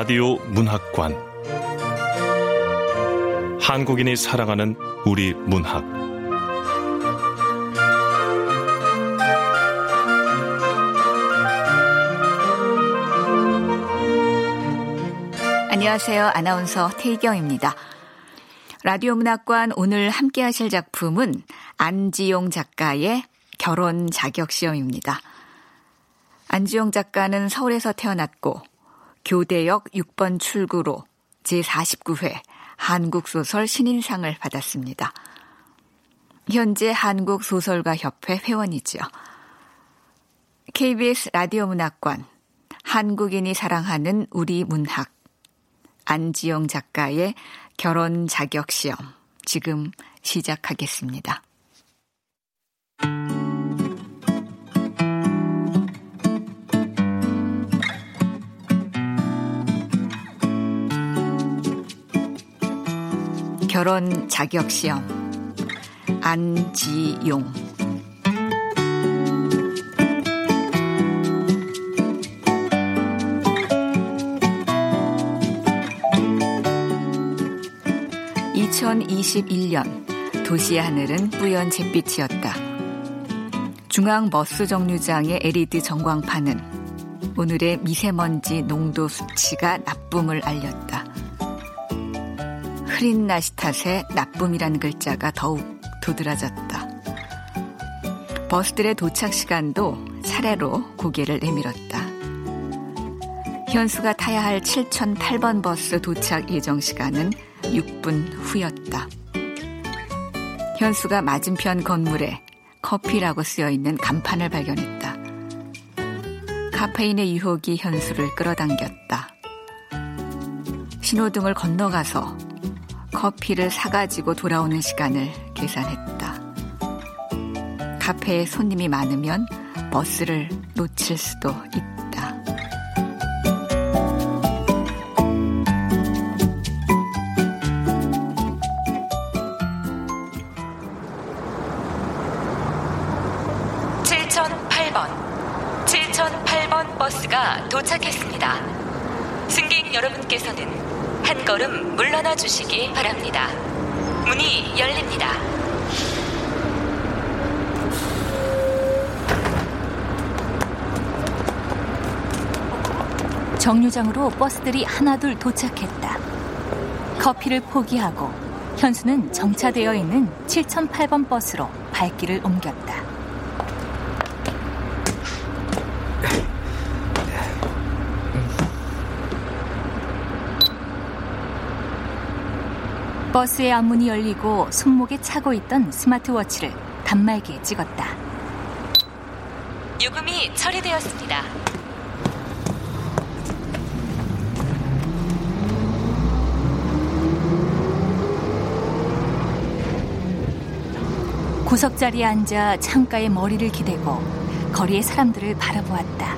라디오 문학관 한국인이 사랑하는 우리 문학 안녕하세요. 아나운서 태희경입니다. 라디오 문학관 오늘 함께 하실 작품은 안지용 작가의 결혼 자격 시험입니다. 안지용 작가는 서울에서 태어났고 교대역 6번 출구로 제49회 한국소설 신인상을 받았습니다. 현재 한국소설가협회 회원이지요. KBS 라디오 문학관 한국인이 사랑하는 우리 문학 안지영 작가의 결혼 자격 시험 지금 시작하겠습니다. 결혼 자격 시험 안지용 2021년 도시의 하늘은 뿌연 잿빛이었다. 중앙 버스 정류장의 LED 전광판은 오늘의 미세먼지 농도 수치가 나쁨을 알렸다. 흐린 날씨 탓에 나쁨이라는 글자가 더욱 도드라졌다. 버스들의 도착 시간도 차례로 고개를 내밀었다. 현수가 타야 할 7008번 버스 도착 예정 시간은 6분 후였다. 현수가 맞은편 건물에 커피라고 쓰여 있는 간판을 발견했다. 카페인의 유혹이 현수를 끌어당겼다. 신호등을 건너가서 커피를 사가지고 돌아오는 시간을 계산했다. 카페에 손님이 많으면 버스를 놓칠 수도 있다. 버스가 도착했습니다. 승객 여러분께서는 한 걸음 물러나 주시기 바랍니다. 문이 열립니다. 정류장으로 버스들이 하나둘 도착했다. 커피를 포기하고 현수는 정차되어 있는 7008번 버스로 발길을 옮겼다. 버스의 앞문이 열리고 손목에 차고 있던 스마트워치를 단말기에 찍었다. 요금이 처리되었습니다. 구석자리에 앉아 창가에 머리를 기대고 거리의 사람들을 바라보았다.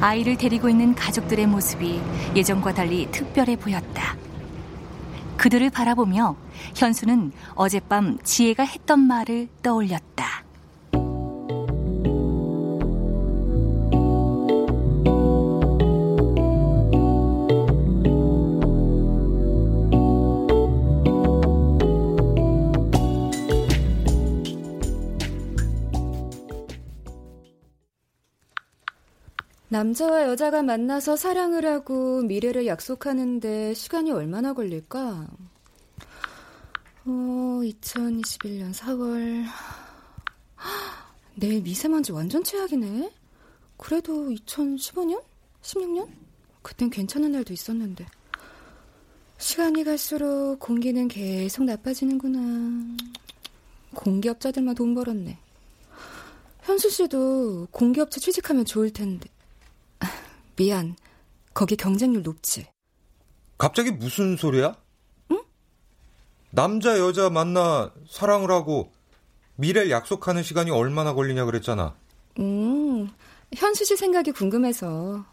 아이를 데리고 있는 가족들의 모습이 예전과 달리 특별해 보였다. 그들을 바라보며 현수는 어젯밤 지혜가 했던 말을 떠올렸다. 남자와 여자가 만나서 사랑을 하고 미래를 약속하는데 시간이 얼마나 걸릴까? 어, 2021년 4월. 내일 미세먼지 완전 최악이네. 그래도 2015년? 16년? 그땐 괜찮은 날도 있었는데. 시간이 갈수록 공기는 계속 나빠지는구나. 공기업자들만 돈 벌었네. 현수 씨도 공기업체 취직하면 좋을 텐데. 미안. 거기 경쟁률 높지. 갑자기 무슨 소리야? 응? 남자 여자 만나 사랑을 하고 미래를 약속하는 시간이 얼마나 걸리냐 그랬잖아. 음, 현수 씨 생각이 궁금해서.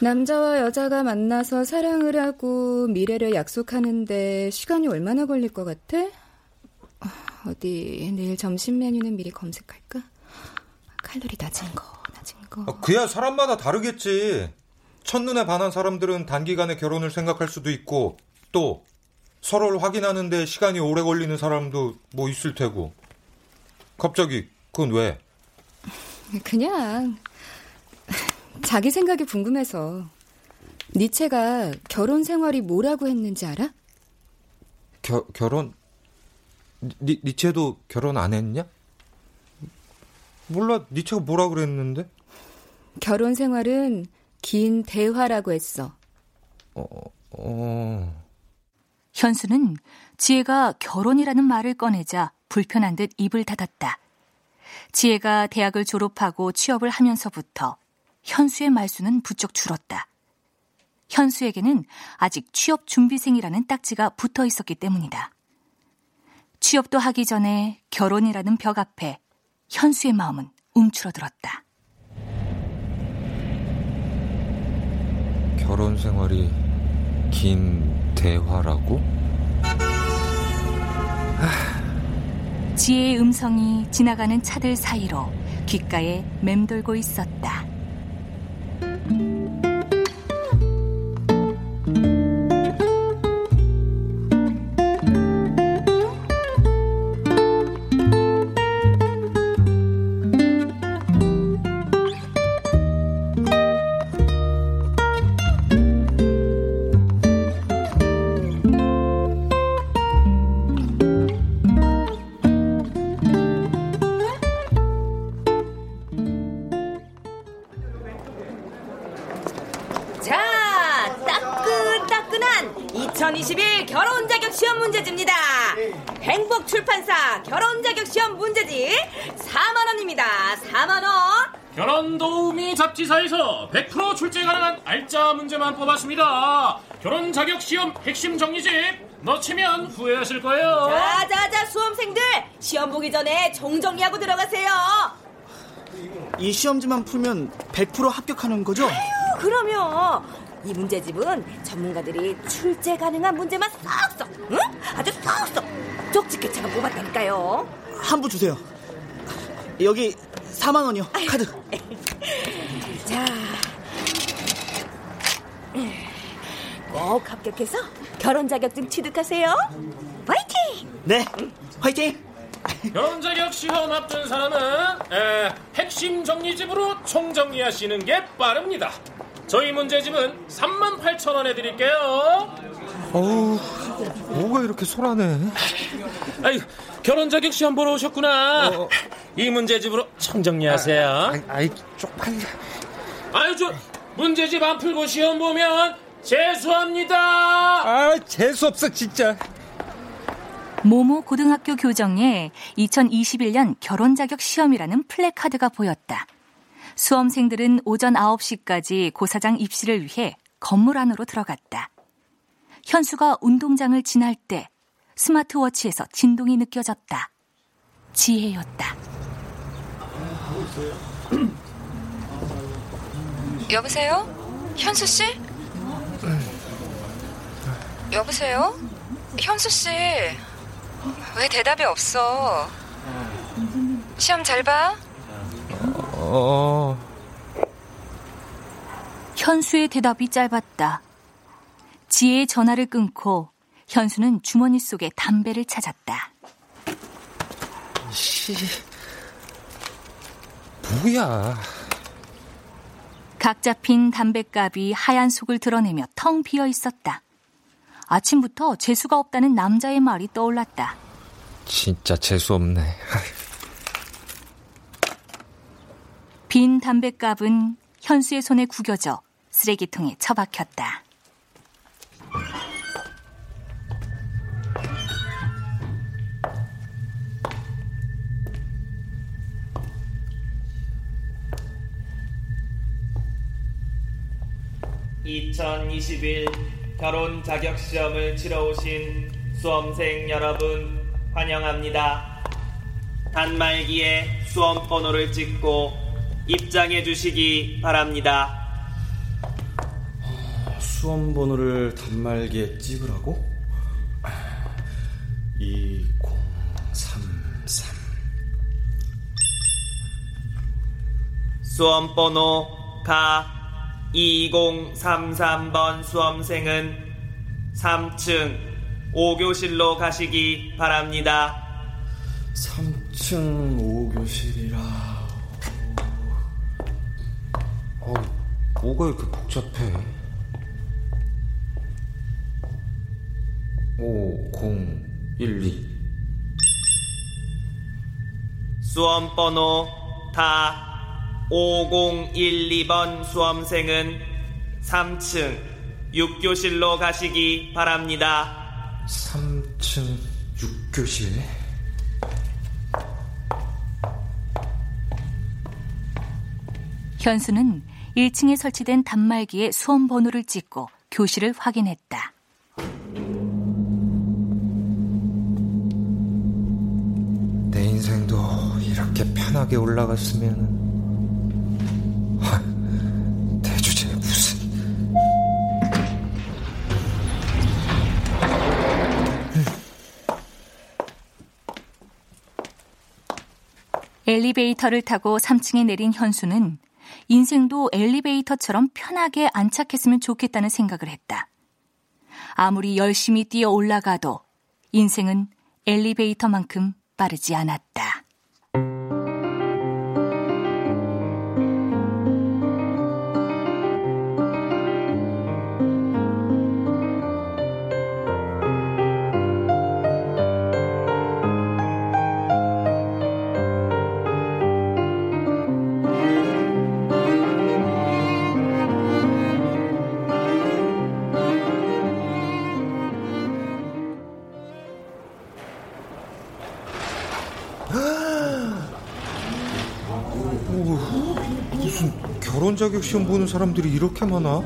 남자와 여자가 만나서 사랑을 하고 미래를 약속하는데 시간이 얼마나 걸릴 것 같아? 어디 내일 점심 메뉴는 미리 검색할까? 칼로리 낮은 거, 낮은 거. 아, 그야 사람마다 다르겠지. 첫눈에 반한 사람들은 단기간에 결혼을 생각할 수도 있고 또 서로를 확인하는데 시간이 오래 걸리는 사람도 뭐 있을 테고. 갑자기 그건 왜? 그냥 자기 생각이 궁금해서. 니체가 결혼 생활이 뭐라고 했는지 알아? 겨, 결혼? 니, 니체도 결혼 안 했냐? 몰라, 니체가 뭐라 그랬는데? 결혼 생활은 긴 대화라고 했어. 어, 어. 현수는 지혜가 결혼이라는 말을 꺼내자 불편한 듯 입을 닫았다. 지혜가 대학을 졸업하고 취업을 하면서부터 현수의 말수는 부쩍 줄었다. 현수에게는 아직 취업 준비생이라는 딱지가 붙어 있었기 때문이다. 취업도 하기 전에 결혼이라는 벽 앞에 현수의 마음은 움츠러들었다. 결혼 생활이 긴 대화라고? 지혜의 음성이 지나가는 차들 사이로 귓가에 맴돌고 있었다. 알짜 문제만 뽑았습니다. 결혼 자격 시험 핵심 정리집 놓치면 후회하실 거예요. 자자자 수험생들 시험 보기 전에 종정리하고 들어가세요. 이 시험지만 풀면 100% 합격하는 거죠? 아유, 그러면 이 문제집은 전문가들이 출제 가능한 문제만 쏙쏙, 응? 아주 쏙쏙 쪽집게처럼 뽑았다니까요. 한부 주세요. 여기 4만 원이요. 카드. 자, 꼭 합격해서 결혼 자격증 취득하세요. 파이팅! 네, 화이팅! 결혼 자격 시험 앞둔 사람은 에, 핵심 정리집으로 총정리하시는 게 빠릅니다. 저희 문제집은 3만 8천 원에 드릴게요. 어우, 뭐가 이렇게 소란해? 아이, 결혼 자격 시험 보러 오셨구나. 이 문제집으로 총정리하세요. 아이, 아이 쪽팔려. 아유, 저 문제집 안 풀고 시험 보면 재수합니다. 아, 재수 없어, 진짜. 모모 고등학교 교정에 2021년 결혼 자격 시험이라는 플래카드가 보였다. 수험생들은 오전 9시까지 고사장 입시를 위해 건물 안으로 들어갔다. 현수가 운동장을 지날 때 스마트워치에서 진동이 느껴졌다. 지혜였다. 여보세요? 현수 씨? 여보세요? 현수 씨. 왜 대답이 없어? 시험 잘 봐? 어, 현수의 대답이 짧았다. 지혜의 전화를 끊고 현수는 주머니 속에 담배를 찾았다. 씨. 뭐야. 각 잡힌 담뱃갑이 하얀 속을 드러내며 텅 비어 있었다. 아침부터 재수가 없다는 남자의 말이 떠올랐다. 진짜 재수 없네. 빈 담뱃갑은 현수의 손에 구겨져 쓰레기통에 처박혔다. 2021 결혼 자격 시험을 치러 오신 수험생 여러분 환영합니다. 단말기에 수험 번호를 찍고 입장해 주시기 바랍니다. 수험 번호를 단말기에 찍으라고? 2033 수험 번호 가 2033번 수험생은 3층 5교실로 가시기 바랍니다. 3층 5교실이라 어, 뭐가 이렇게 복잡해? 5012 수험 번호 다 5012번 수험생은 3층 6교실로 가시기 바랍니다. 3층 6교실? 현수는 1층에 설치된 단말기에 수험 번호를 찍고 교실을 확인했다. 내 인생도 이렇게 편하게 올라갔으면 엘리베이터를 타고 3층에 내린 현수는 인생도 엘리베이터처럼 편하게 안착했으면 좋겠다는 생각을 했다. 아무리 열심히 뛰어 올라가도 인생은 엘리베이터만큼 빠르지 않았다. 결혼 자격 시험 보는 사람들이 이렇게 많아?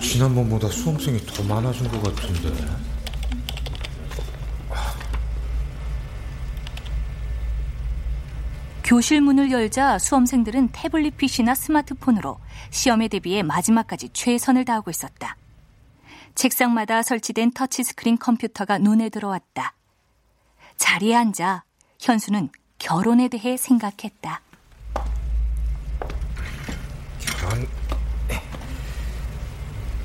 지난번보다 수험생이 더 많아진 것 같은데. 교실 문을 열자 수험생들은 태블릿 PC나 스마트폰으로 시험에 대비해 마지막까지 최선을 다하고 있었다. 책상마다 설치된 터치스크린 컴퓨터가 눈에 들어왔다. 자리에 앉아 현수는 결혼에 대해 생각했다. 결혼,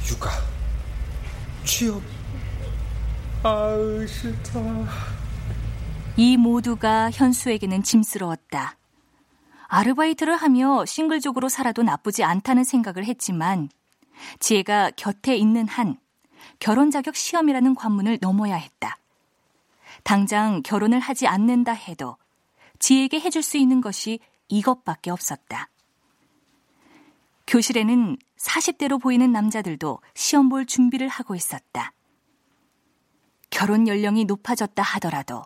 육아, 취업. 아우 싫다. 이 모두가 현수에게는 짐스러웠다. 아르바이트를 하며 싱글족으로 살아도 나쁘지 않다는 생각을 했지만 지혜가 곁에 있는 한 결혼 자격 시험이라는 관문을 넘어야 했다. 당장 결혼을 하지 않는다 해도 지혜에게 해줄 수 있는 것이 이것밖에 없었다. 교실에는 40대로 보이는 남자들도 시험 볼 준비를 하고 있었다. 결혼 연령이 높아졌다 하더라도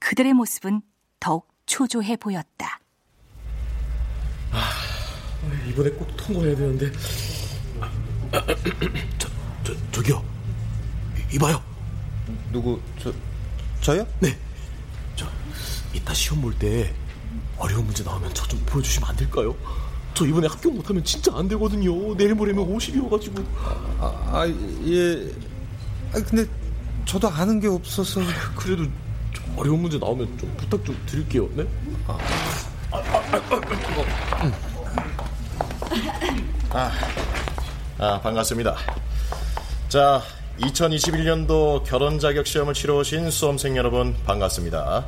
그들의 모습은 더욱 초조해 보였다. 아, 이번에 꼭 통과해야 되는데. 저, 저, 저기요. 이봐요. 누구, 저, 저요? 네. 저, 이따 시험 볼 때 어려운 문제 나오면 저 좀 보여주시면 안 될까요? 저 이번에 합격 못하면 진짜 안 되거든요. 내일 모레면 50이어가지고. 아, 아, 예. 아, 근데 저도 아는 게 없어서. 그래도 좀 어려운 문제 나오면 좀 부탁 좀 드릴게요. 네? 아, 아, 아, 아, 아, 반갑습니다. 자, 2021년도 결혼 자격 시험을 치러 오신 수험생 여러분 반갑습니다.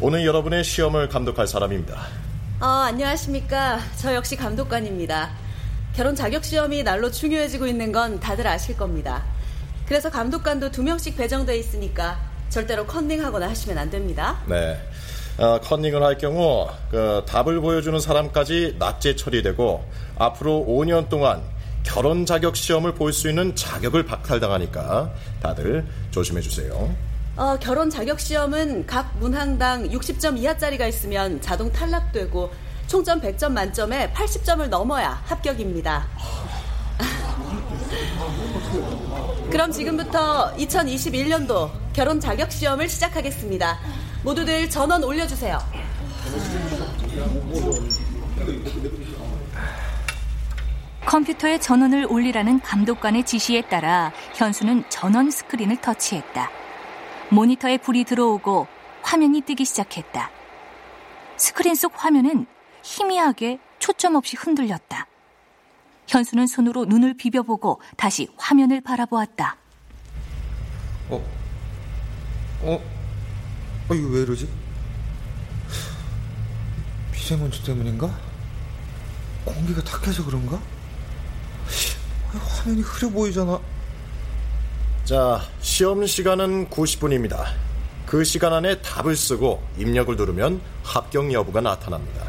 오늘 여러분의 시험을 감독할 사람입니다. 어, 안녕하십니까. 저 역시 감독관입니다. 결혼 자격 시험이 날로 중요해지고 있는 건 다들 아실 겁니다. 그래서 감독관도 두 명씩 배정돼 있으니까 절대로 컨닝하거나 하시면 안 됩니다. 네. 어, 컨닝을 할 경우 그 답을 보여주는 사람까지 납제 처리되고 앞으로 5년 동안 결혼 자격 시험을 볼 수 있는 자격을 박탈당하니까 다들 조심해 주세요. 어, 결혼 자격 시험은 각 문항당 60점 이하짜리가 있으면 자동 탈락되고 총점 100점 만점에 80점을 넘어야 합격입니다. 그럼 지금부터 2021년도 결혼 자격 시험을 시작하겠습니다. 모두들 전원 올려주세요. 컴퓨터에 전원을 올리라는 감독관의 지시에 따라 현수는 전원 스크린을 터치했다. 모니터에 불이 들어오고 화면이 뜨기 시작했다. 스크린 속 화면은 희미하게 초점 없이 흔들렸다. 현수는 손으로 눈을 비벼보고 다시 화면을 바라보았다. 어? 어? 어, 이거 왜 이러지? 미세먼지 때문인가? 공기가 탁해서 그런가? 화면이 흐려 보이잖아. 자, 시험 시간은 90분입니다. 그 시간 안에 답을 쓰고 입력을 누르면 합격 여부가 나타납니다.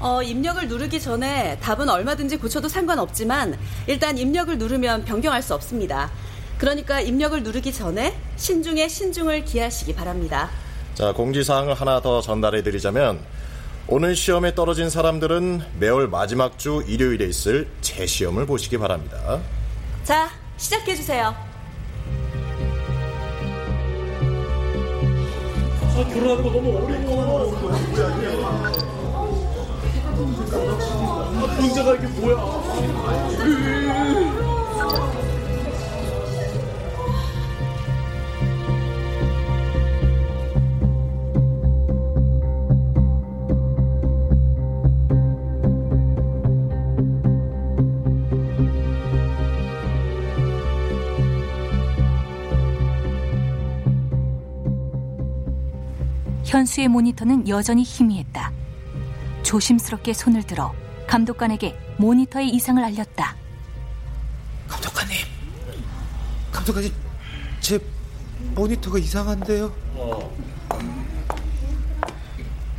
어, 입력을 누르기 전에 답은 얼마든지 고쳐도 상관없지만 일단 입력을 누르면 변경할 수 없습니다. 그러니까 입력을 누르기 전에 신중에 신중을 기하시기 바랍니다. 자, 공지사항을 하나 더 전달해 드리자면 오늘 시험에 떨어진 사람들은 매월 마지막 주 일요일에 있을 재시험을 보시기 바랍니다. 자, 시작해 주세요. 아, 결혼하는 거 너무 어려워. 문제가 이게 뭐야? 현수의 모니터는 여전히 희미했다. 조심스럽게 손을 들어 감독관에게 모니터의 이상을 알렸다. 감독관님, 감독관님, 제 모니터가 이상한데요.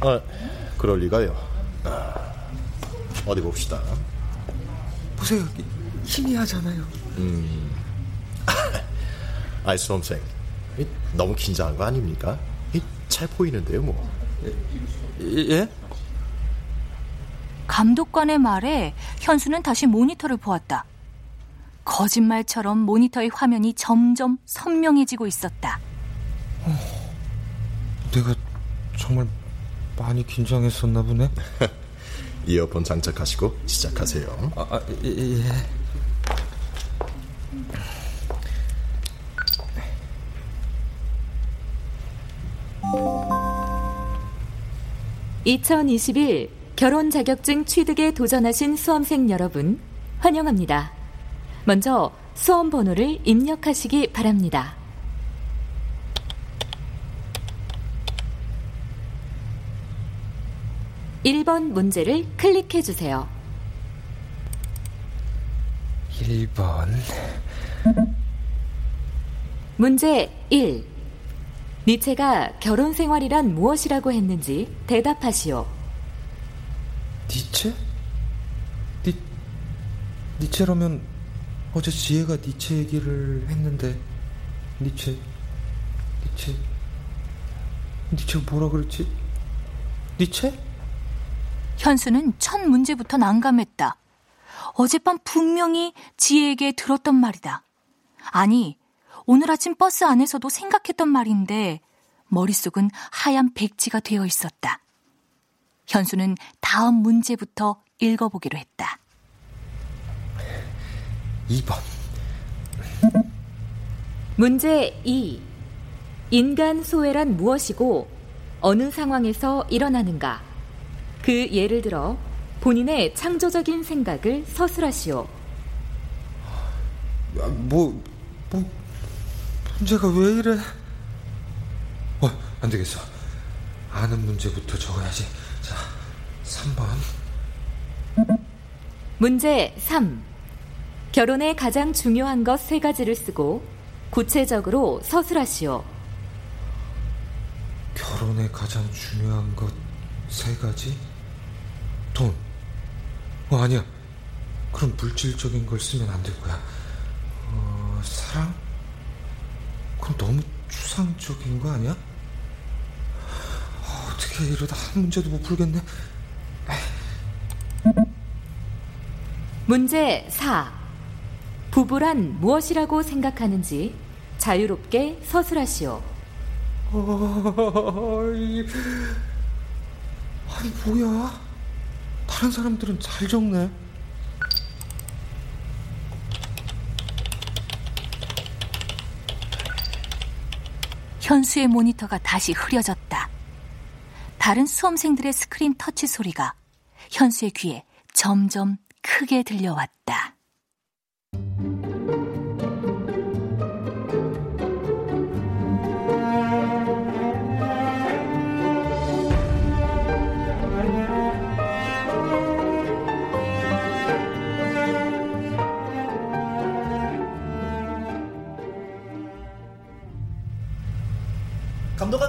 아, 그럴 리가요. 아, 어디 봅시다. 보세요, 희미하잖아요. 음, 아이 수험생, 이, 너무 긴장한 거 아닙니까? 이, 잘 보이는데요, 뭐. 예? 감독관의 말에 현수는 다시 모니터를 보았다. 거짓말처럼 모니터의 화면이 점점 선명해지고 있었다. 내가 정말 많이 긴장했었나 보네. 이어폰 장착하시고 시작하세요. 아, 아 예, 2021 결혼 자격증 취득에 도전하신 수험생 여러분, 환영합니다. 먼저 수험 번호를 입력하시기 바랍니다. (1번) 문제를 클릭해 주세요. 1번. 문제 1. 니체가 결혼 생활이란 무엇이라고 했는지 대답하시오. 니체? 니, 니체라면 어제 지혜가 니체 얘기를 했는데 니체, 니체, 니체 뭐라 그랬지? 니체? 현수는 첫 문제부터 난감했다. 어젯밤 분명히 지혜에게 들었던 말이다. 아니, 오늘 아침 버스 안에서도 생각했던 말인데 머릿속은 하얀 백지가 되어 있었다. 현수는 다음 문제부터 읽어보기로 했다. 2번. 문제 2. 인간 소외란 무엇이고 어느 상황에서 일어나는가? 그 예를 들어 본인의 창조적인 생각을 서술하시오. 뭐, 뭐, 문제가 왜 이래? 어, 안 되겠어. 아는 문제부터 적어야지. 자, 3번. 문제 3. 결혼에 가장 중요한 것 세 가지를 쓰고 구체적으로 서술하시오. 결혼에 가장 중요한 것 세 가지? 돈. 어, 아니야. 그럼 물질적인 걸 쓰면 안 될 거야. 어, 사랑? 그럼 너무 추상적인 거 아니야? 어, 어떻게 이러다 한 문제도 못 풀겠네. 문제 4. 부부란 무엇이라고 생각하는지 자유롭게 서술하시오. 아이, 아니 뭐야? 다른 사람들은 잘 적네. 현수의 모니터가 다시 흐려졌다. 다른 수험생들의 스크린 터치 소리가 현수의 귀에 점점 크게 들려왔다.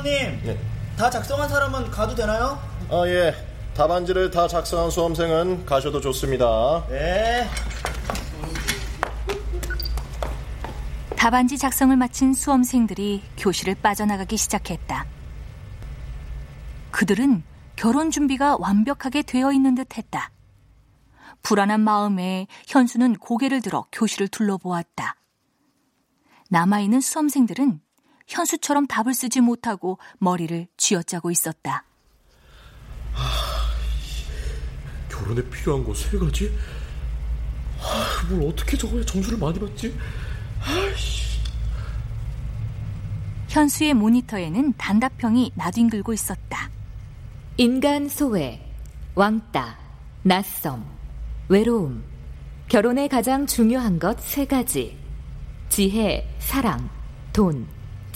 감독관님, 예. 다 작성한 사람은 가도 되나요? 아, 예. 답안지를 다 작성한 수험생은 가셔도 좋습니다. 네. 답안지 작성을 마친 수험생들이 교실을 빠져나가기 시작했다. 그들은 결혼 준비가 완벽하게 되어 있는 듯 했다. 불안한 마음에 현수는 고개를 들어 교실을 둘러보았다. 남아있는 수험생들은 현수처럼 답을 쓰지 못하고 머리를 쥐어짜고 있었다. 결혼에 필요한 거 세 가지? 아, 뭘 어떻게 적어야 점수를 많이 받지? 아이씨. 현수의 모니터에는 단답형이 나뒹굴고 있었다. 인간 소외, 왕따, 낯섦, 외로움. 결혼에 가장 중요한 것 세 가지. 지혜, 사랑, 돈,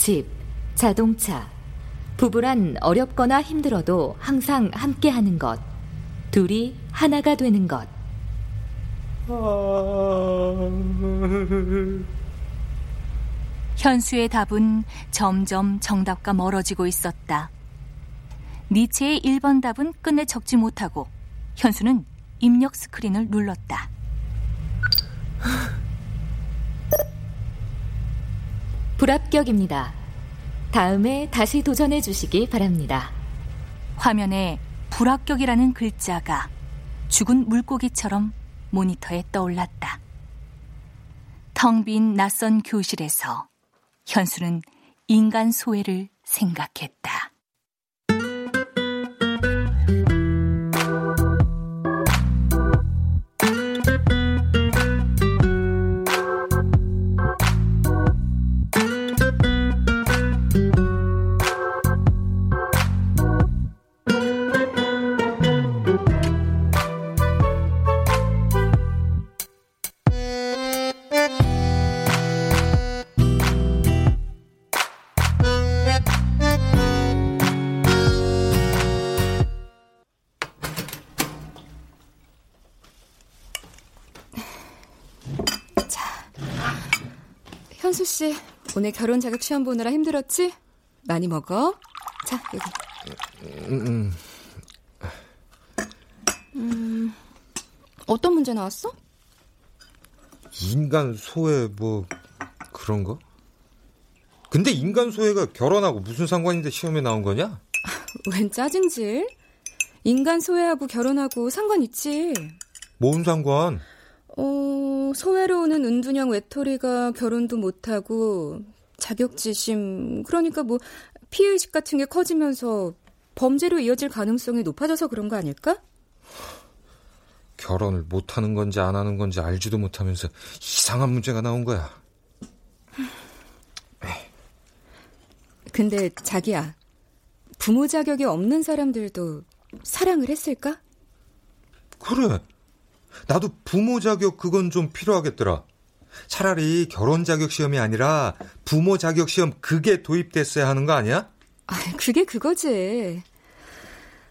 집, 자동차. 부부란 어렵거나 힘들어도 항상 함께 하는 것. 둘이 하나가 되는 것. 현수의 답은 점점 정답과 멀어지고 있었다. 니체의 1번 답은 끝내 적지 못하고 현수는 입력 스크린을 눌렀다. 불합격입니다. 다음에 다시 도전해 주시기 바랍니다. 화면에 불합격이라는 글자가 죽은 물고기처럼 모니터에 떠올랐다. 텅 빈 낯선 교실에서 현수는 인간 소외를 생각했다. 씨, 오늘 결혼 자격 시험 보느라 힘들었지? 많이 먹어. 자, 여기. 음, 음. 음, 어떤 문제 나왔어? 인간 소외 뭐 그런 거? 근데 인간 소외가 결혼하고 무슨 상관인데 시험에 나온 거냐? 웬 짜증질? 인간 소외하고 결혼하고 상관 있지. 뭔 상관? 어, 소외로 오는 은둔형 외톨이가 결혼도 못하고 자격지심, 그러니까 뭐 피해 의식 같은 게 커지면서 범죄로 이어질 가능성이 높아져서 그런 거 아닐까? 결혼을 못 하는 건지 안 하는 건지 알지도 못하면서 이상한 문제가 나온 거야. 근데 자기야, 부모 자격이 없는 사람들도 사랑을 했을까? 그래. 나도 부모 자격 그건 좀 필요하겠더라. 차라리 결혼 자격 시험이 아니라 부모 자격 시험 그게 도입됐어야 하는 거 아니야? 아, 그게 그거지.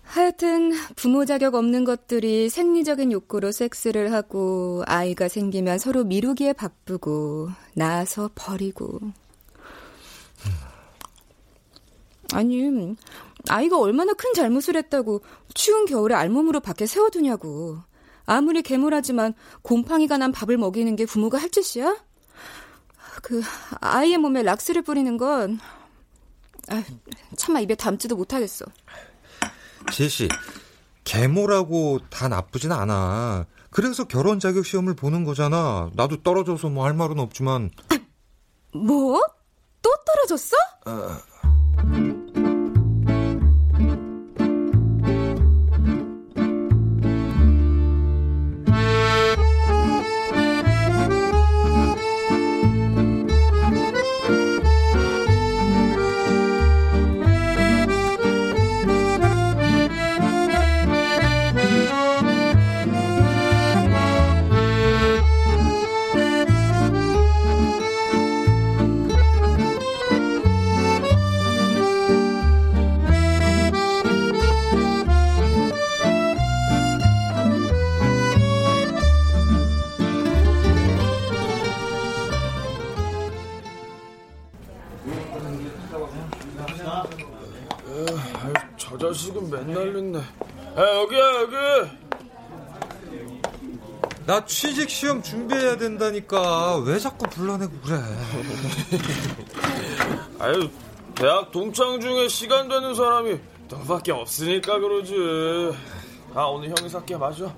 하여튼 부모 자격 없는 것들이 생리적인 욕구로 섹스를 하고 아이가 생기면 서로 미루기에 바쁘고 낳아서 버리고. 아니, 아이가 얼마나 큰 잘못을 했다고 추운 겨울에 알몸으로 밖에 세워두냐고. 아무리 괴물하지만 곰팡이가 난 밥을 먹이는 게 부모가 할 짓이야? 그 아이의 몸에 락스를 뿌리는 건 아, 차마 입에 담지도 못하겠어. 제시, 계모라고 다 나쁘진 않아. 그래서 결혼 자격 시험을 보는 거잖아. 나도 떨어져서 뭐 할 말은 없지만. 뭐? 또 떨어졌어? 아, 나 취직 시험 준비해야 된다니까. 왜 자꾸 불러내고 그래. 아유, 대학 동창 중에 시간 되는 사람이 너밖에 없으니까 그러지. 아, 오늘 형이 살게, 맞아.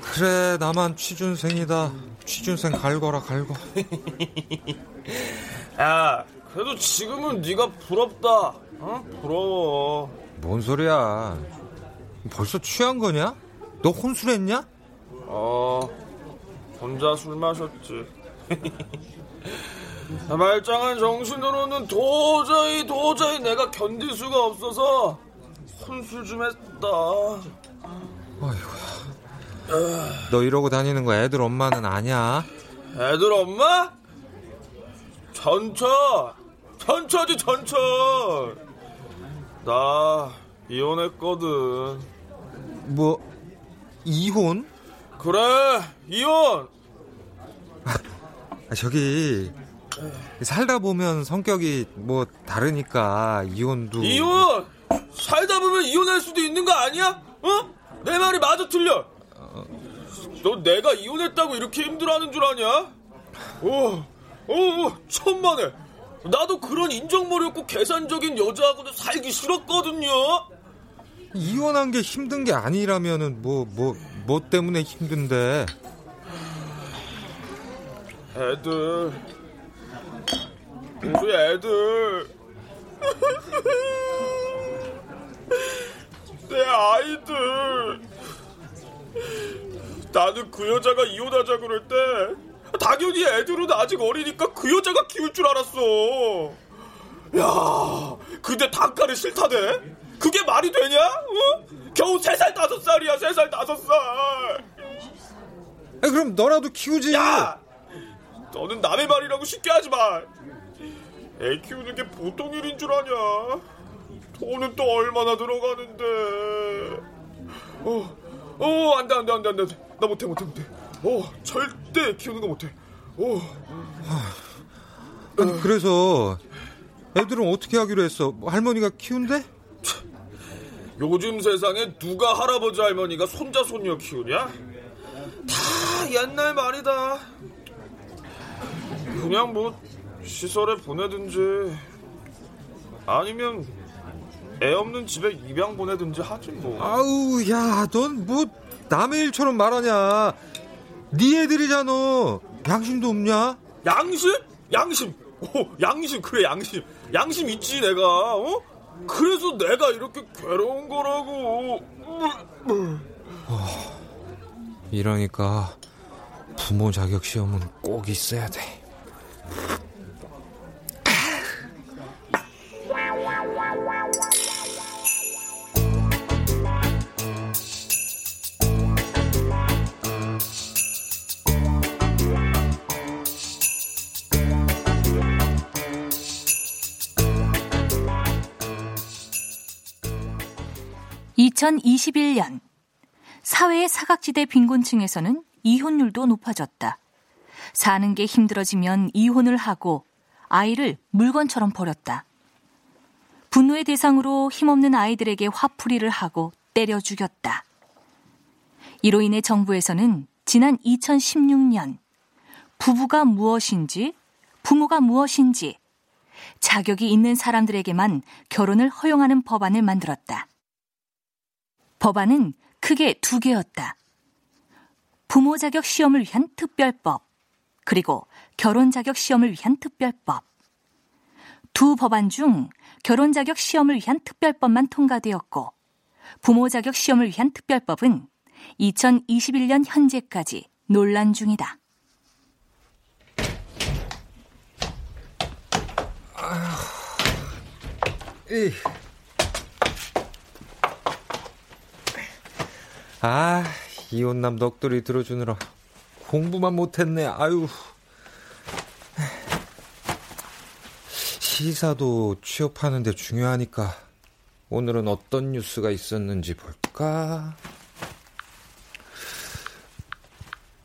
그래, 나만 취준생이다. 취준생 갈거라, 갈거. 야, 그래도 지금은 네가 부럽다. 어? 부러워. 뭔 소리야. 벌써 취한 거냐? 너 혼술했냐? 어, 혼자 술 마셨지. 말짱한 정신으로는 도저히 도저히 내가 견딜 수가 없어서 혼술 좀 했다. 너 이러고 다니는 거 애들 엄마는 아냐? 애들 엄마? 전처! 전처지 전처! 나 이혼했거든. 뭐 이혼? 그래 이혼. 아, 저기 살다 보면 성격이 뭐 다르니까 이혼도 이혼! 살다 보면 이혼할 수도 있는 거 아니야? 어? 내 말이 맞아 틀려? 너 내가 이혼했다고 이렇게 힘들어하는 줄 아냐? 오, 오, 천만에. 나도 그런 인정머리 없고 계산적인 여자하고도 살기 싫었거든요. 이혼한 게 힘든 게 아니라면은 뭐 뭐 뭐 때문에 힘든데? 애들, 우리 애들, 내 아이들. 나는 그 여자가 이혼하자 그럴 때 당연히 애들은 아직 어리니까 그 여자가 키울 줄 알았어. 야, 근데 단가를 싫다네? 그게 말이 되냐? 어? 겨우 세 살 다섯 살이야, 세 살 다섯 살. 아, 그럼 너라도 키우지. 야, 너는 남의 말이라고 쉽게 하지 마. 애 키우는 게 보통 일인 줄 아냐? 돈은 또 얼마나 들어가는데. 어, 어, 안 돼, 안 돼, 안 돼, 안 돼. 나 못해, 못해, 못해. 어, 절대 키우는 거 못해. 어. 아니, 그래서 애들은 어떻게 하기로 했어? 뭐 할머니가 키운대? 요즘 세상에 누가 할아버지 할머니가 손자 손녀 키우냐? 다 옛날 말이다. 그냥 뭐 시설에 보내든지 아니면 애 없는 집에 입양 보내든지 하지 뭐. 아우, 야, 넌 뭐 남의 일처럼 말하냐? 네 애들이잖아. 양심도 없냐? 양심? 양심. 오, 양심 그래 양심. 양심 있지 내가. 어? 그래서 내가 이렇게 괴로운 거라고. 이러니까 부모 자격 시험은 꼭 있어야 돼. (2021년) 사회의 사각지대 빈곤층에서는 이혼율도 높아졌다. 사는 게 힘들어지면 이혼을 하고 아이를 물건처럼 버렸다. 분노의 대상으로 힘없는 아이들에게 화풀이를 하고 때려 죽였다. 이로 인해 정부에서는 지난 2016년 부부가 무엇인지, 부모가 무엇인지, 자격이 있는 사람들에게만 결혼을 허용하는 법안을 만들었다. 법안은 크게 두 개였다. 부모 자격 시험을 위한 특별법, 그리고 결혼 자격 시험을 위한 특별법. 두 법안 중 결혼 자격 시험을 위한 특별법만 통과되었고, 부모 자격 시험을 위한 특별법은 2021년 현재까지 논란 중이다. 아, 이혼남 넋두리 들어주느라 공부만 못했네. 아유. 시사도 취업하는데 중요하니까 오늘은 어떤 뉴스가 있었는지 볼까?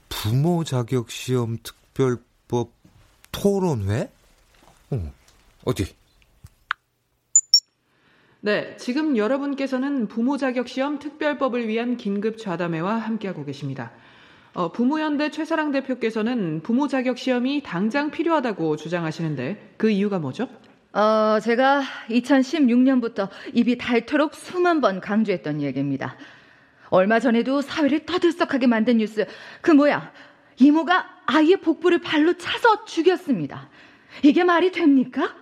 부모 자격 시험 특별법 토론회? 어, 어디? 네, 지금 여러분께서는 부모 자격 시험 특별법을 위한 긴급 좌담회와 함께하고 계십니다. 어, 부모연대 최사랑 대표께서는 부모 자격 시험이 당장 필요하다고 주장하시는데 그 이유가 뭐죠? 어, 제가 2016년부터 입이 닳도록 수만 번 강조했던 얘기입니다. 얼마 전에도 사회를 떠들썩하게 만든 뉴스. 그 뭐야? 이모가 아이의 복부를 발로 차서 죽였습니다. 이게 말이 됩니까?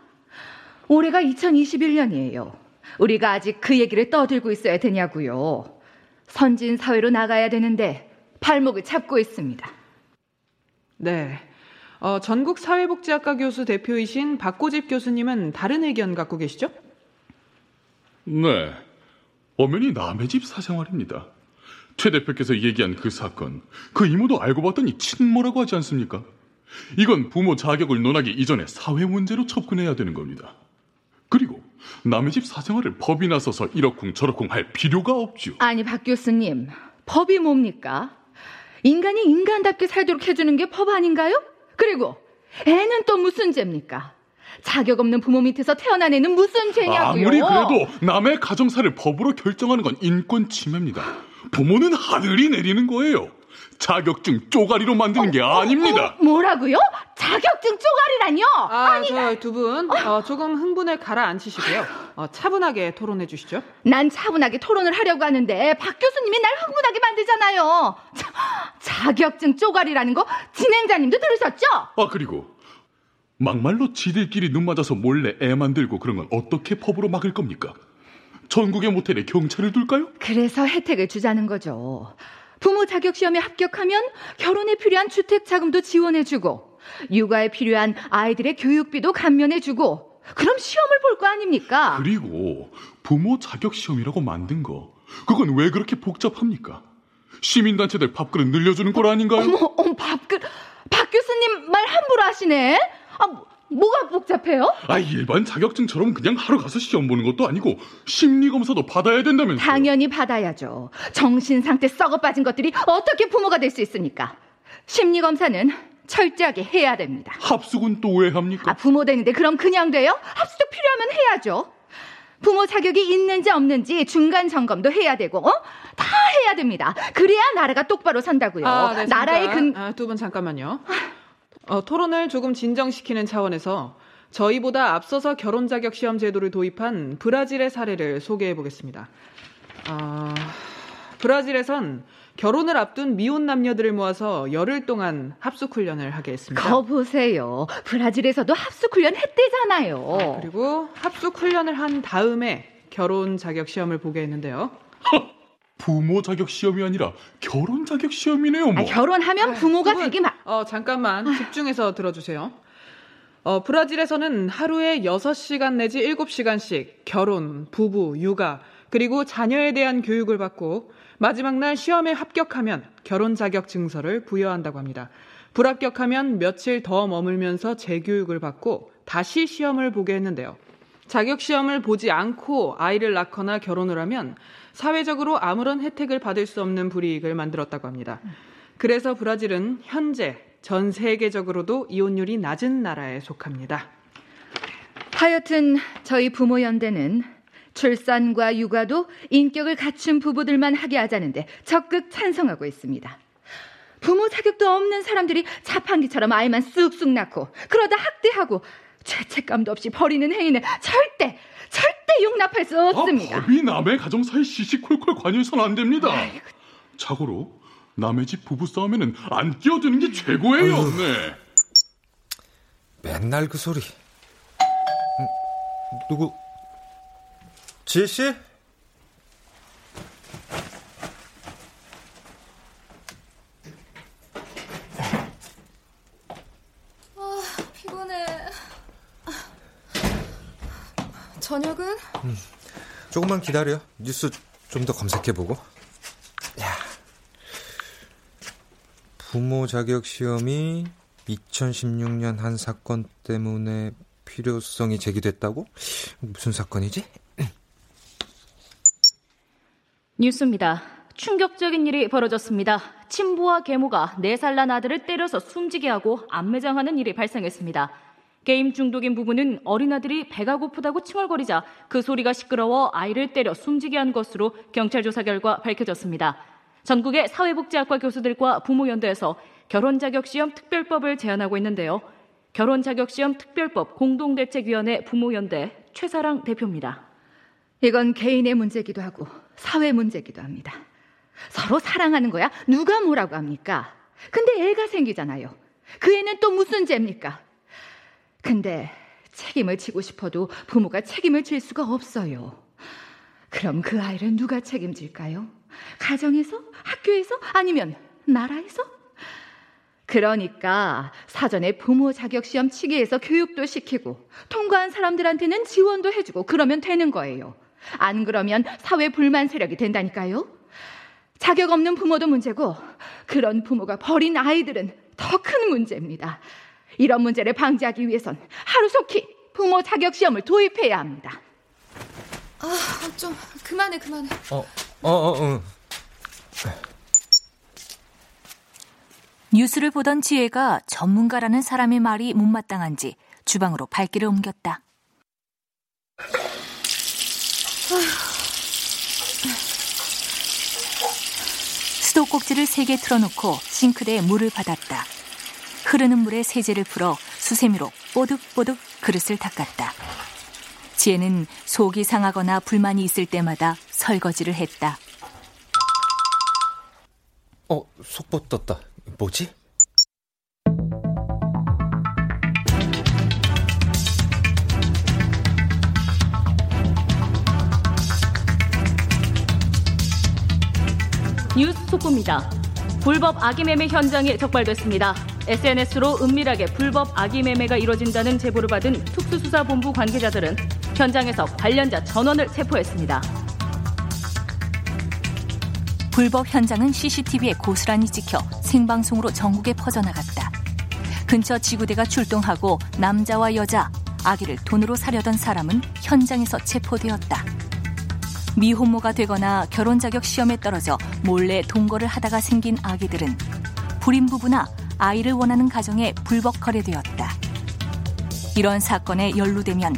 올해가 2021년이에요. 우리가 아직 그 얘기를 떠들고 있어야 되냐고요. 선진 사회로 나가야 되는데 발목을 잡고 있습니다. 네. 어, 전국 사회복지학과 교수 대표이신 박고집 교수님은 다른 의견 갖고 계시죠? 네. 엄연히 남의 집 사생활입니다. 최 대표께서 얘기한 그 사건, 그 이모도 알고 봤더니 친모라고 하지 않습니까? 이건 부모 자격을 논하기 이전에 사회 문제로 접근해야 되는 겁니다. 남의 집 사생활을 법이 나서서 이러쿵 저러쿵 할 필요가 없죠. 아니, 박 교수님. 법이 뭡니까? 인간이 인간답게 살도록 해주는 게 법 아닌가요? 그리고 애는 또 무슨 죄입니까? 자격 없는 부모 밑에서 태어난 애는 무슨 죄냐고요? 아무리 그래도 남의 가정사를 법으로 결정하는 건 인권 침해입니다. 부모는 하늘이 내리는 거예요. 자격증 쪼가리로 만드는 게 아닙니다. 어, 뭐라고요? 자격증 쪼가리라뇨? 아, 저두분 어, 조금 흥분을 가라앉히시고요. 어, 차분하게 토론해 주시죠. 난 차분하게 토론을 하려고 하는데 박 교수님이 날 흥분하게 만들잖아요. 자, 자격증 쪼가리라는 거 진행자님도 들으셨죠? 아 그리고 막말로 지들끼리 눈 맞아서 몰래 애 만들고 그런 건 어떻게 법으로 막을 겁니까? 전국의 모텔에 경찰을 둘까요? 그래서 혜택을 주자는 거죠. 부모 자격 시험에 합격하면 결혼에 필요한 주택 자금도 지원해 주고 육아에 필요한 아이들의 교육비도 감면해 주고 그럼 시험을 볼 거 아닙니까? 그리고 부모 자격 시험이라고 만든 거 그건 왜 그렇게 복잡합니까? 시민단체들 밥그릇 늘려주는 걸 아닌가요? 어머, 어머 밥그릇 박 교수님 말 함부로 하시네. 아, 뭐가 복잡해요? 아, 일반 자격증처럼 그냥 하러 가서 시험 보는 것도 아니고 심리 검사도 받아야 된다면서. 당연히 받아야죠. 정신 상태 썩어 빠진 것들이 어떻게 부모가 될 수 있습니까? 심리 검사는 철저하게 해야 됩니다. 합숙은 또 왜 합니까? 아, 부모 되는데 그럼 그냥 돼요? 합숙도 필요하면 해야죠. 부모 자격이 있는지 없는지 중간 점검도 해야 되고, 어? 다 해야 됩니다. 그래야 나라가 똑바로 산다고요. 아, 네, 나라의 근 아, 두분 잠깐만요. 어, 토론을 조금 진정시키는 차원에서 저희보다 앞서서 결혼 자격 시험 제도를 도입한 브라질의 사례를 소개해 보겠습니다. 아, 브라질에선 결혼을 앞둔 미혼 남녀들을 모아서 열흘 동안 합숙 훈련을 하게 했습니다. 거 보세요. 브라질에서도 합숙 훈련 했대잖아요. 아, 그리고 합숙 훈련을 한 다음에 결혼 자격 시험을 보게 했는데요. 부모 자격 시험이 아니라 결혼 자격 시험이네요. 뭐. 아, 결혼하면 부모가 두 분, 되기 마. 어, 잠깐만 집중해서 들어주세요. 어, 브라질에서는 하루에 6시간 내지 7시간씩 결혼, 부부, 육아, 그리고 자녀에 대한 교육을 받고 마지막 날 시험에 합격하면 결혼 자격 증서를 부여한다고 합니다. 불합격하면 며칠 더 머물면서 재교육을 받고 다시 시험을 보게 했는데요. 자격 시험을 보지 않고 아이를 낳거나 결혼을 하면 사회적으로 아무런 혜택을 받을 수 없는 불이익을 만들었다고 합니다. 그래서 브라질은 현재 전 세계적으로도 이혼율이 낮은 나라에 속합니다. 하여튼 저희 부모 연대는 출산과 육아도 인격을 갖춘 부부들만 하게 하자는데 적극 찬성하고 있습니다. 부모 자격도 없는 사람들이 자판기처럼 아이만 쑥쑥 낳고 그러다 학대하고 죄책감도 없이 버리는 행위는 절대 절대 용납할 수 없습니다. 아, 법이 남의 가정사에 시시콜콜 관여해서는 안 됩니다. 자고로 남의 집 부부 싸움에는 안 끼어드는 게 최고예요. 네. 맨날 그 소리. 음, 누구? 지혜 씨? 아, 피곤해. 저녁은? 음, 조금만 기다려. 뉴스 좀 더 검색해보고. 야. 부모 자격 시험이 2016년 한 사건 때문에 필요성이 제기됐다고? 무슨 사건이지? 뉴스입니다. 충격적인 일이 벌어졌습니다. 친부와 계모가 4살 난 아들을 때려서 숨지게 하고 안매장하는 일이 발생했습니다. 게임 중독인 부부는 어린아들이 배가 고프다고 칭얼거리자 그 소리가 시끄러워 아이를 때려 숨지게 한 것으로 경찰 조사 결과 밝혀졌습니다. 전국의 사회복지학과 교수들과 부모연대에서 결혼자격시험 특별법을 제안하고 있는데요. 결혼자격시험 특별법 공동대책위원회 부모연대 최사랑 대표입니다. 이건 개인의 문제기도 하고 사회 문제기도 합니다. 서로 사랑하는 거야 누가 뭐라고 합니까? 근데 애가 생기잖아요. 그 애는 또 무슨 죄입니까? 근데 책임을 지고 싶어도 부모가 책임을 질 수가 없어요. 그럼 그 아이를 누가 책임질까요? 가정에서? 학교에서? 아니면 나라에서? 그러니까 사전에 부모 자격 시험 치기에서 교육도 시키고 통과한 사람들한테는 지원도 해주고 그러면 되는 거예요. 안 그러면 사회 불만 세력이 된다니까요. 자격 없는 부모도 문제고 그런 부모가 버린 아이들은 더 큰 문제입니다. 이런 문제를 방지하기 위해선 하루속히 부모 자격 시험을 도입해야 합니다. 아, 좀 그만해, 그만해. 어, 어, 어, 어. 뉴스를 보던 지혜가 전문가라는 사람의 말이 못마땅한지 주방으로 발길을 옮겼다. 수도꼭지를 세 개 틀어놓고 싱크대에 물을 받았다. 흐르는 물에 세제를 풀어 수세미로 뽀득뽀득 그릇을 닦았다. 지혜는 속이 상하거나 불만이 있을 때마다 설거지를 했다. 어, 속보 떴다. 뭐지? 뉴스 속보입니다. 불법 아기 매매 현장에 적발됐습니다. SNS로 은밀하게 불법 아기 매매가 이뤄진다는 제보를 받은 특수수사본부 관계자들은 현장에서 관련자 전원을 체포했습니다. 불법 현장은 CCTV에 고스란히 찍혀 생방송으로 전국에 퍼져나갔다. 근처 지구대가 출동하고 남자와 여자, 아기를 돈으로 사려던 사람은 현장에서 체포되었다. 미혼모가 되거나 결혼 자격 시험에 떨어져 몰래 동거를 하다가 생긴 아기들은 불임 부부나 아이를 원하는 가정에 불법 거래되었다. 이런 사건에 연루되면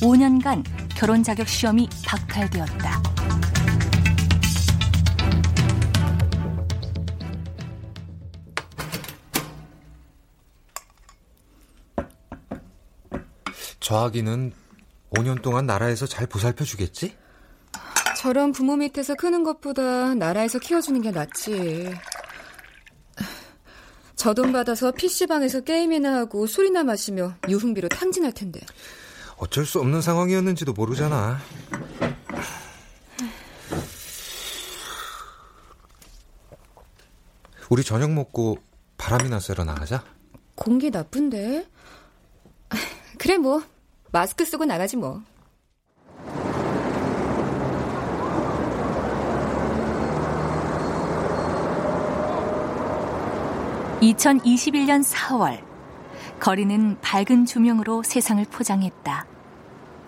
5년간 결혼 자격 시험이 박탈되었다. 저 아기는 5년 동안 나라에서 잘 보살펴 주겠지? 저런 부모 밑에서 크는 것보다 나라에서 키워주는 게 낫지. 저 돈 받아서 PC방에서 게임이나 하고 술이나 마시며 유흥비로 탕진할 텐데. 어쩔 수 없는 상황이었는지도 모르잖아. 우리 저녁 먹고 바람이나 쐬러 나가자. 공기 나쁜데? 그래 뭐 마스크 쓰고 나가지 뭐. (2021년 4월) 거리는 밝은 조명으로 세상을 포장했다.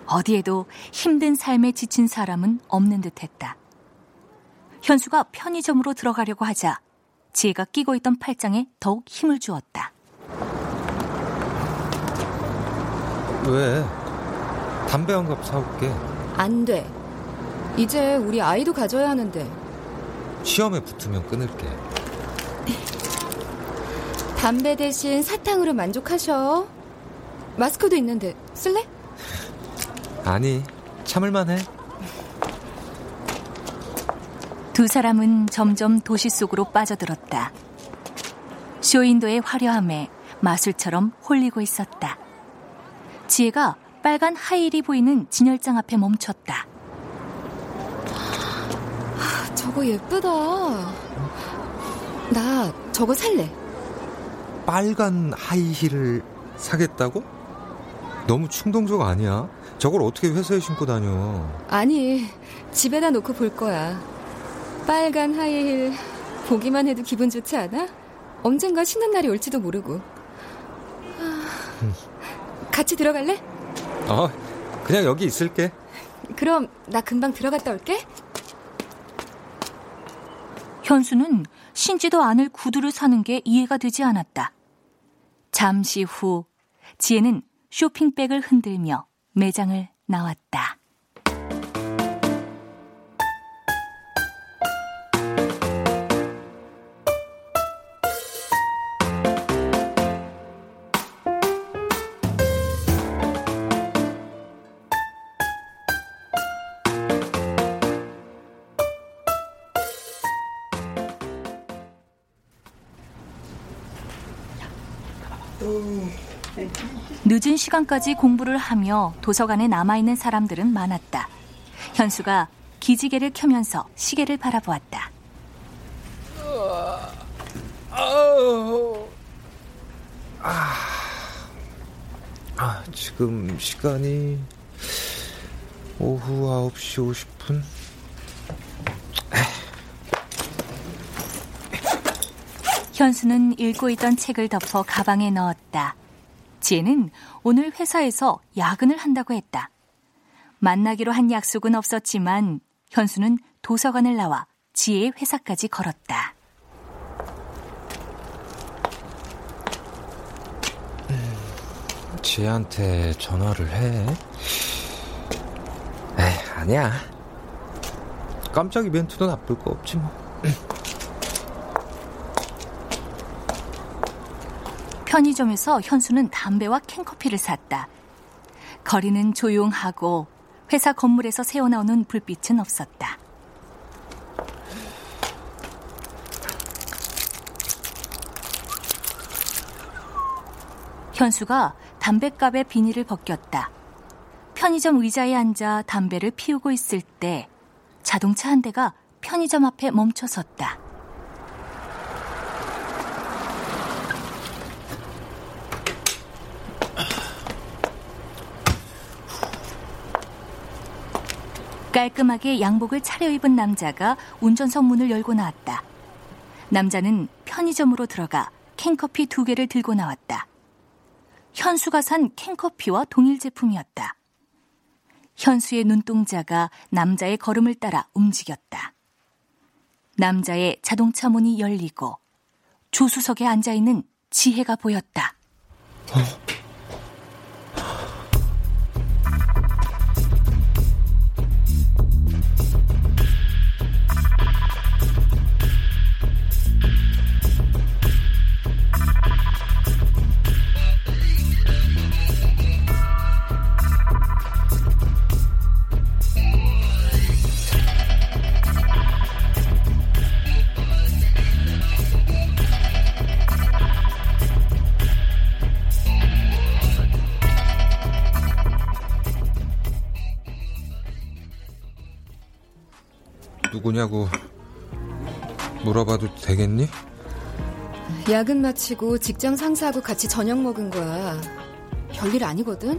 어디에도 힘든 삶에 지친 사람은 없는 듯 했다. 현수가 편의점으로 들어가려고 하자 지혜가 끼고 있던 팔짱에 더욱 힘을 주었다. 왜? 담배 한 갑 사올게. 안 돼. 이제 우리 아이도 가져야 하는데. 시험에 붙으면 끊을게. 담배 대신 사탕으로 만족하셔. 마스크도 있는데 쓸래? 아니, 참을만 해. 두 사람은 점점 도시 속으로 빠져들었다. 쇼윈도의 화려함에 마술처럼 홀리고 있었다. 지혜가 빨간 하일이 보이는 진열장 앞에 멈췄다. 저거 예쁘다. 나 저거 살래. 빨간 하이힐을 사겠다고? 너무 충동적 아니야? 저걸 어떻게 회사에 신고 다녀? 아니, 집에다 놓고 볼 거야. 빨간 하이힐 보기만 해도 기분 좋지 않아? 언젠가 신는 날이 올지도 모르고. 아, 같이 들어갈래? 어, 그냥 여기 있을게. 그럼 나 금방 들어갔다 올게. 현수는 신지도 않을 구두를 사는 게 이해가 되지 않았다. 잠시 후 지혜는 쇼핑백을 흔들며 매장을 나왔다. 늦은 시간까지 공부를 하며 도서관에 남아있는 사람들은 많았다. 현수가 기지개를 켜면서 시계를 바라보았다. 아, 아, 지금 시간이 오후 9시 50분? 현수는 읽고 있던 책을 덮어 가방에 넣었다. 지혜는 오늘 회사에서 야근을 한다고 했다. 만나기로 한 약속은 없었지만 현수는 도서관을 나와 지혜의 회사까지 걸었다. 지혜한테 전화를 해? 에이, 아니야. 깜짝 이벤트도 나쁠 거 없지 뭐. 편의점에서 현수는 담배와 캔커피를 샀다. 거리는 조용하고 회사 건물에서 새어나오는 불빛은 없었다. 현수가 담뱃갑의 비닐을 벗겼다. 편의점 의자에 앉아 담배를 피우고 있을 때 자동차 한 대가 편의점 앞에 멈춰 섰다. 깔끔하게 양복을 차려입은 남자가 운전석 문을 열고 나왔다. 남자는 편의점으로 들어가 캔커피 두 개를 들고 나왔다. 현수가 산 캔커피와 동일 제품이었다. 현수의 눈동자가 남자의 걸음을 따라 움직였다. 남자의 자동차 문이 열리고 조수석에 앉아 있는 지혜가 보였다. 어? 누구냐고 물어봐도 되겠니? 야근 마치고 직장 상사하고 같이 저녁 먹은 거야. 별일 아니거든?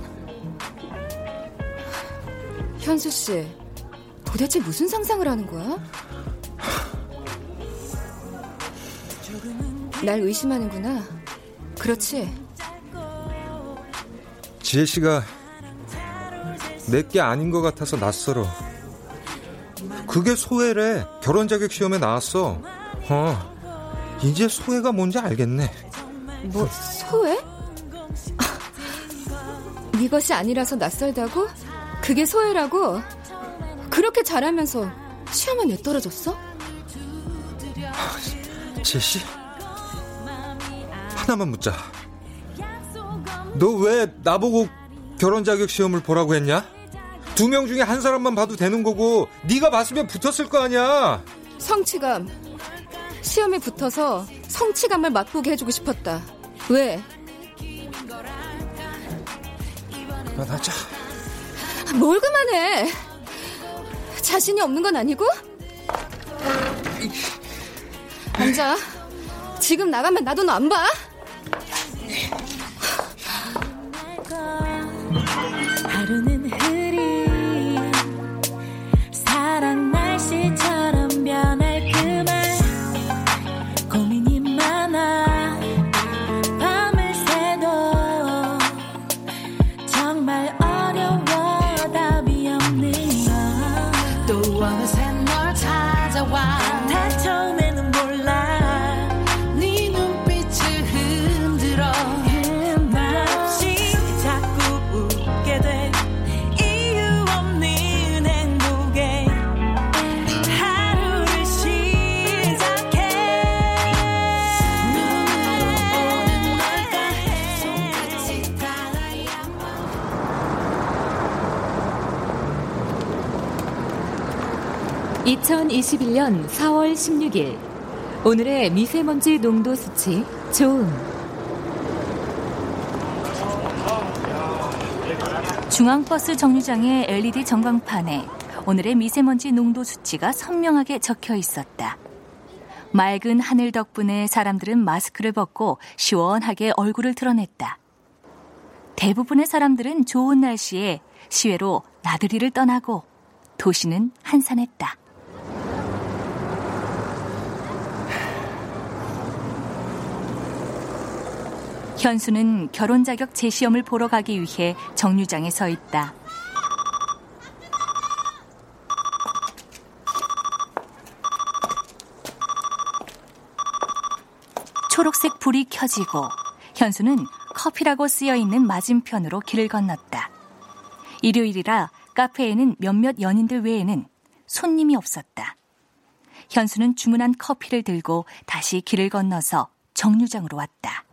현수 씨, 도대체 무슨 상상을 하는 거야? 날 의심하는구나. 그렇지? 지혜 씨가 내 게 아닌 것 같아서 낯설어. 그게 소외래. 결혼 자격 시험에 나왔어. 어. 이제 소외가 뭔지 알겠네. 뭐 소외? 네 것이 아니라서 낯설다고? 그게 소외라고? 그렇게 잘하면서 시험에 내 떨어졌어? 제시 하나만 묻자. 너 왜 나보고 결혼 자격 시험을 보라고 했냐? 두 명 중에 한 사람만 봐도 되는 거고 네가 봤으면 붙었을 거 아니야. 성취감. 시험에 붙어서 성취감을 맛보게 해주고 싶었다. 왜? 그만하자. 뭘 그만해? 자신이 없는 건 아니고? 앉아. 지금 나가면 나도 너 안 봐? 하루는 2021년 4월 16일 오늘의 미세먼지 농도 수치 좋음 중앙버스 정류장의 LED 전광판에 오늘의 미세먼지 농도 수치가 선명하게 적혀 있었다. 맑은 하늘 덕분에 사람들은 마스크를 벗고 시원하게 얼굴을 드러냈다. 대부분의 사람들은 좋은 날씨에 시외로 나들이를 떠나고 도시는 한산했다. 현수는 결혼 자격 재시험을 보러 가기 위해 정류장에 서 있다. 초록색 불이 켜지고 현수는 커피라고 쓰여 있는 맞은편으로 길을 건넜다. 일요일이라 카페에는 몇몇 연인들 외에는 손님이 없었다. 현수는 주문한 커피를 들고 다시 길을 건너서 정류장으로 왔다.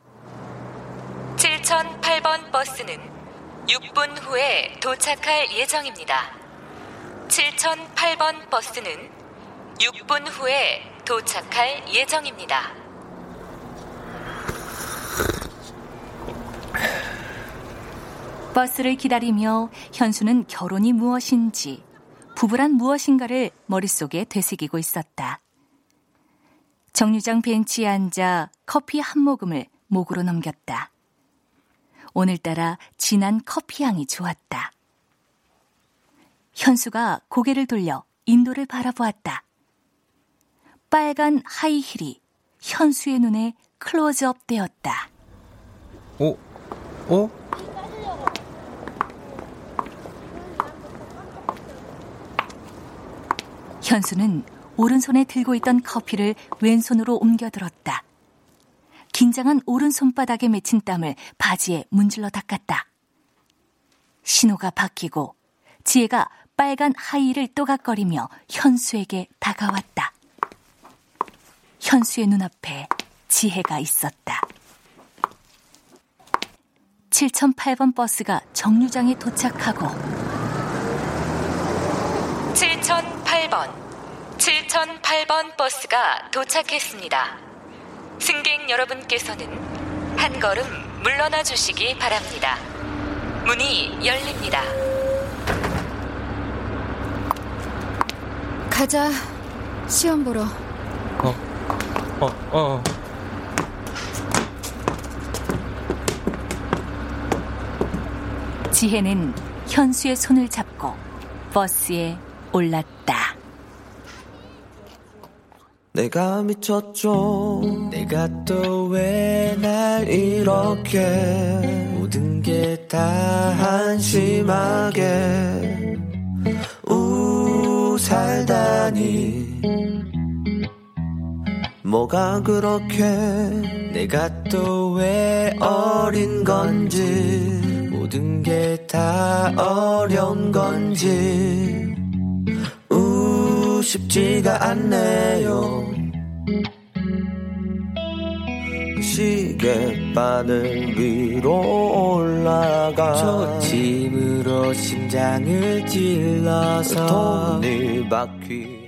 7008번 버스는 6분 후에 도착할 예정입니다. 7008번 버스는 6분 후에 도착할 예정입니다. 버스를 기다리며 현수는 결혼이 무엇인지, 부부란 무엇인가를 머릿속에 되새기고 있었다. 정류장 벤치에 앉아 커피 한 모금을 목으로 넘겼다. 오늘따라 진한 커피 향이 좋았다. 현수가 고개를 돌려 인도를 바라보았다. 빨간 하이힐이 현수의 눈에 클로즈업 되었다. 어? 어? 현수는 오른손에 들고 있던 커피를 왼손으로 옮겨 들었다. 긴장한 오른손바닥에 맺힌 땀을 바지에 문질러 닦았다. 신호가 바뀌고 지혜가 빨간 하이를 또각거리며 현수에게 다가왔다. 현수의 눈앞에 지혜가 있었다. 7008번 버스가 정류장에 도착하고 7008번 7008번 버스가 도착했습니다. 승객 여러분께서는 한 걸음 물러나 주시기 바랍니다. 문이 열립니다. 가자. 시험 보러. 어, 어, 어. 지혜는 현수의 손을 잡고 버스에 올랐다. 내가 미쳤죠. 내가 또 왜 날 이렇게 모든 게 다 한심하게 우 살다니 뭐가 그렇게 내가 또 왜 어린 건지 모든 게 다 어려운 건지 우 쉽지가 않네요. 시계바늘 위로 올라가 저 짐으로 심장을 찔러서 돈이 바퀴